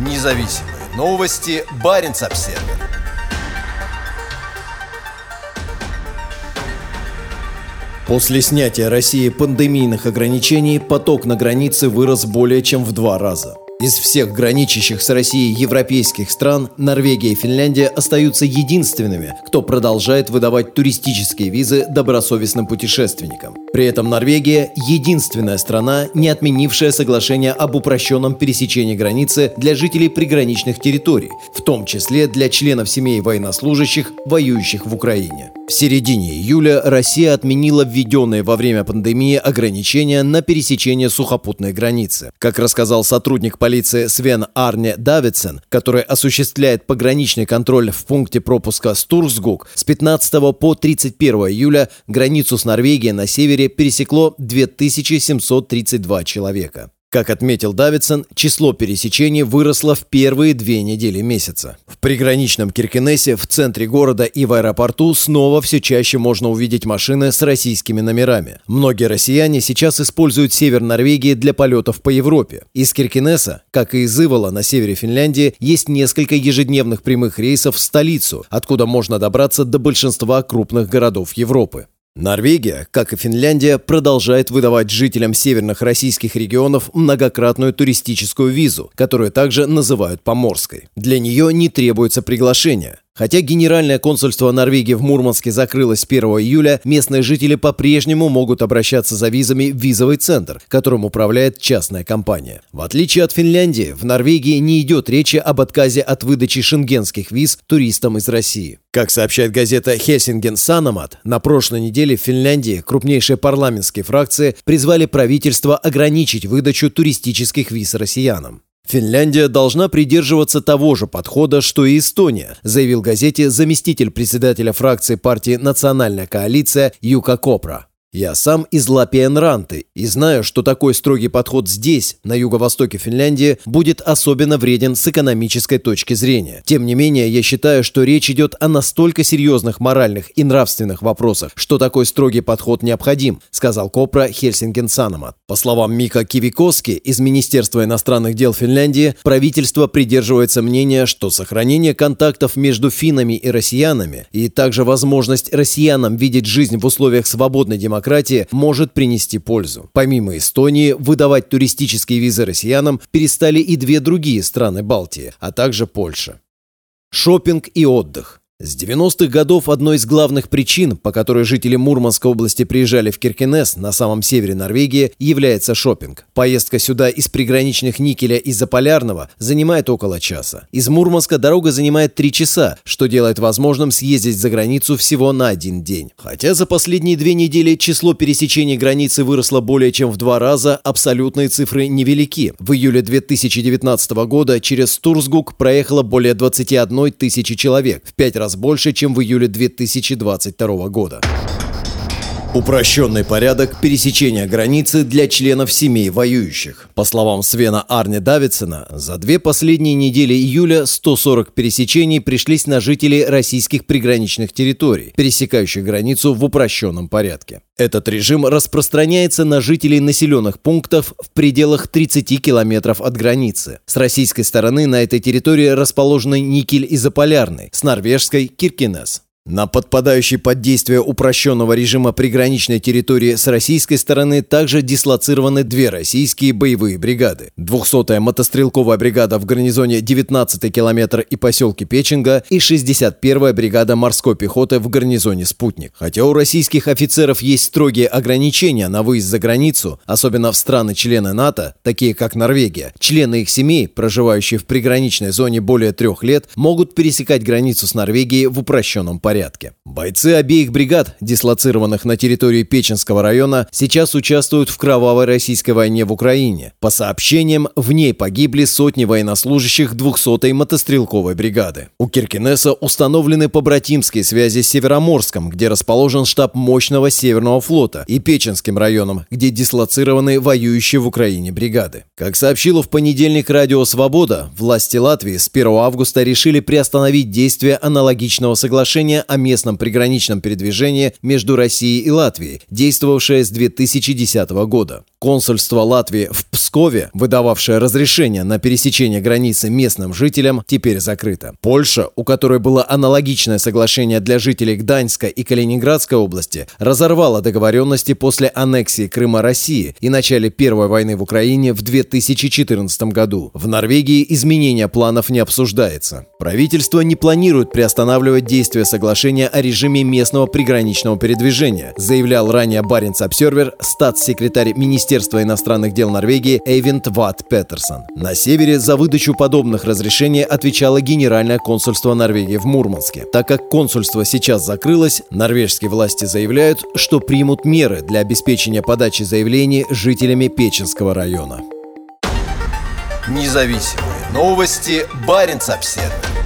Независимые новости. Барин обсерва После снятия России пандемийных ограничений поток на границе вырос более чем в два раза. Из всех граничащих с Россией европейских стран Норвегия и Финляндия остаются единственными, кто продолжает выдавать туристические визы добросовестным путешественникам. При этом Норвегия – единственная страна, не отменившая соглашение об упрощенном пересечении границы для жителей приграничных территорий, в том числе для членов семей военнослужащих, воюющих в Украине. В середине июля Россия отменила введенные во время пандемии ограничения на пересечение сухопутной границы. Как рассказал сотрудник полиции Свен Арне Давидсен, который осуществляет пограничный контроль в пункте пропуска Стурсгук, с 15 по 31 июля границу с Норвегией на севере пересекло 2732 человека. Как отметил Давидсон, число пересечений выросло в первые две недели месяца. В приграничном Киркенесе, в центре города и в аэропорту снова все чаще можно увидеть машины с российскими номерами. Многие россияне сейчас используют север Норвегии для полетов по Европе. Из Киркенеса, как и из Ивола на севере Финляндии, есть несколько ежедневных прямых рейсов в столицу, откуда можно добраться до большинства крупных городов Европы. Норвегия, как и Финляндия, продолжает выдавать жителям северных российских регионов многократную туристическую визу, которую также называют поморской. Для нее не требуется приглашение. Хотя Генеральное консульство Норвегии в Мурманске закрылось 1 июля, местные жители по-прежнему могут обращаться за визами в визовый центр, которым управляет частная компания. В отличие от Финляндии, в Норвегии не идет речи об отказе от выдачи шенгенских виз туристам из России. Как сообщает газета Хельсинген Санамат, на прошлой неделе в Финляндии крупнейшие парламентские фракции призвали правительство ограничить выдачу туристических виз россиянам. Финляндия должна придерживаться того же подхода, что и Эстония, заявил газете заместитель председателя фракции партии «Национальная коалиция» Юка Копра. Я сам из Лапиенранты и знаю, что такой строгий подход здесь, на юго-востоке Финляндии, будет особенно вреден с экономической точки зрения. Тем не менее, я считаю, что речь идет о настолько серьезных моральных и нравственных вопросах, что такой строгий подход необходим, сказал Копра Хельсинген Санамат. По словам Мика Кивикоски из Министерства иностранных дел Финляндии, правительство придерживается мнения, что сохранение контактов между финнами и россиянами и также возможность россиянам видеть жизнь в условиях свободной демократии демократии может принести пользу. Помимо Эстонии, выдавать туристические визы россиянам перестали и две другие страны Балтии, а также Польша. Шопинг и отдых. С 90-х годов одной из главных причин, по которой жители Мурманской области приезжали в Киркенес на самом севере Норвегии, является шопинг. Поездка сюда из приграничных Никеля и Заполярного занимает около часа. Из Мурманска дорога занимает 3 часа, что делает возможным съездить за границу всего на один день. Хотя за последние две недели число пересечений границы выросло более чем в два раза, абсолютные цифры невелики. В июле 2019 года через Турсгук проехало более 21 тысячи человек, в пять раз раз больше, чем в июле 2022 года. Упрощенный порядок пересечения границы для членов семей воюющих. По словам Свена Арни Давидсона, за две последние недели июля 140 пересечений пришлись на жителей российских приграничных территорий, пересекающих границу в упрощенном порядке. Этот режим распространяется на жителей населенных пунктов в пределах 30 километров от границы. С российской стороны на этой территории расположены Никель и Заполярный, с норвежской – Киркинес. На подпадающей под действие упрощенного режима приграничной территории с российской стороны также дислоцированы две российские боевые бригады. 200-я мотострелковая бригада в гарнизоне 19 километр и поселке Печенга и 61-я бригада морской пехоты в гарнизоне Спутник. Хотя у российских офицеров есть строгие ограничения на выезд за границу, особенно в страны-члены НАТО, такие как Норвегия, члены их семей, проживающие в приграничной зоне более трех лет, могут пересекать границу с Норвегией в упрощенном порядке порядке. Бойцы обеих бригад, дислоцированных на территории Печенского района, сейчас участвуют в кровавой российской войне в Украине. По сообщениям, в ней погибли сотни военнослужащих 200-й мотострелковой бригады. У Киркинесса установлены побратимские связи с Североморском, где расположен штаб мощного Северного флота, и Печенским районом, где дислоцированы воюющие в Украине бригады. Как сообщило в понедельник Радио Свобода, власти Латвии с 1 августа решили приостановить действие аналогичного соглашения о местном приграничном передвижении между Россией и Латвией, действовавшее с 2010 года. Консульство Латвии в Пскове, выдававшее разрешение на пересечение границы местным жителям, теперь закрыто. Польша, у которой было аналогичное соглашение для жителей Гданьска и Калининградской области, разорвала договоренности после аннексии Крыма России и начале Первой войны в Украине в 2014 году. В Норвегии изменение планов не обсуждается. Правительство не планирует приостанавливать действие соглашения о режиме местного приграничного передвижения, заявлял ранее Баренц Обсервер статс-секретарь Министерства иностранных дел Норвегии Эйвент Ват Петерсон. На севере за выдачу подобных разрешений отвечало Генеральное консульство Норвегии в Мурманске. Так как консульство сейчас закрылось, норвежские власти заявляют, что примут меры для обеспечения подачи заявлений жителями Печенского района. Независимые новости. Барин обседный.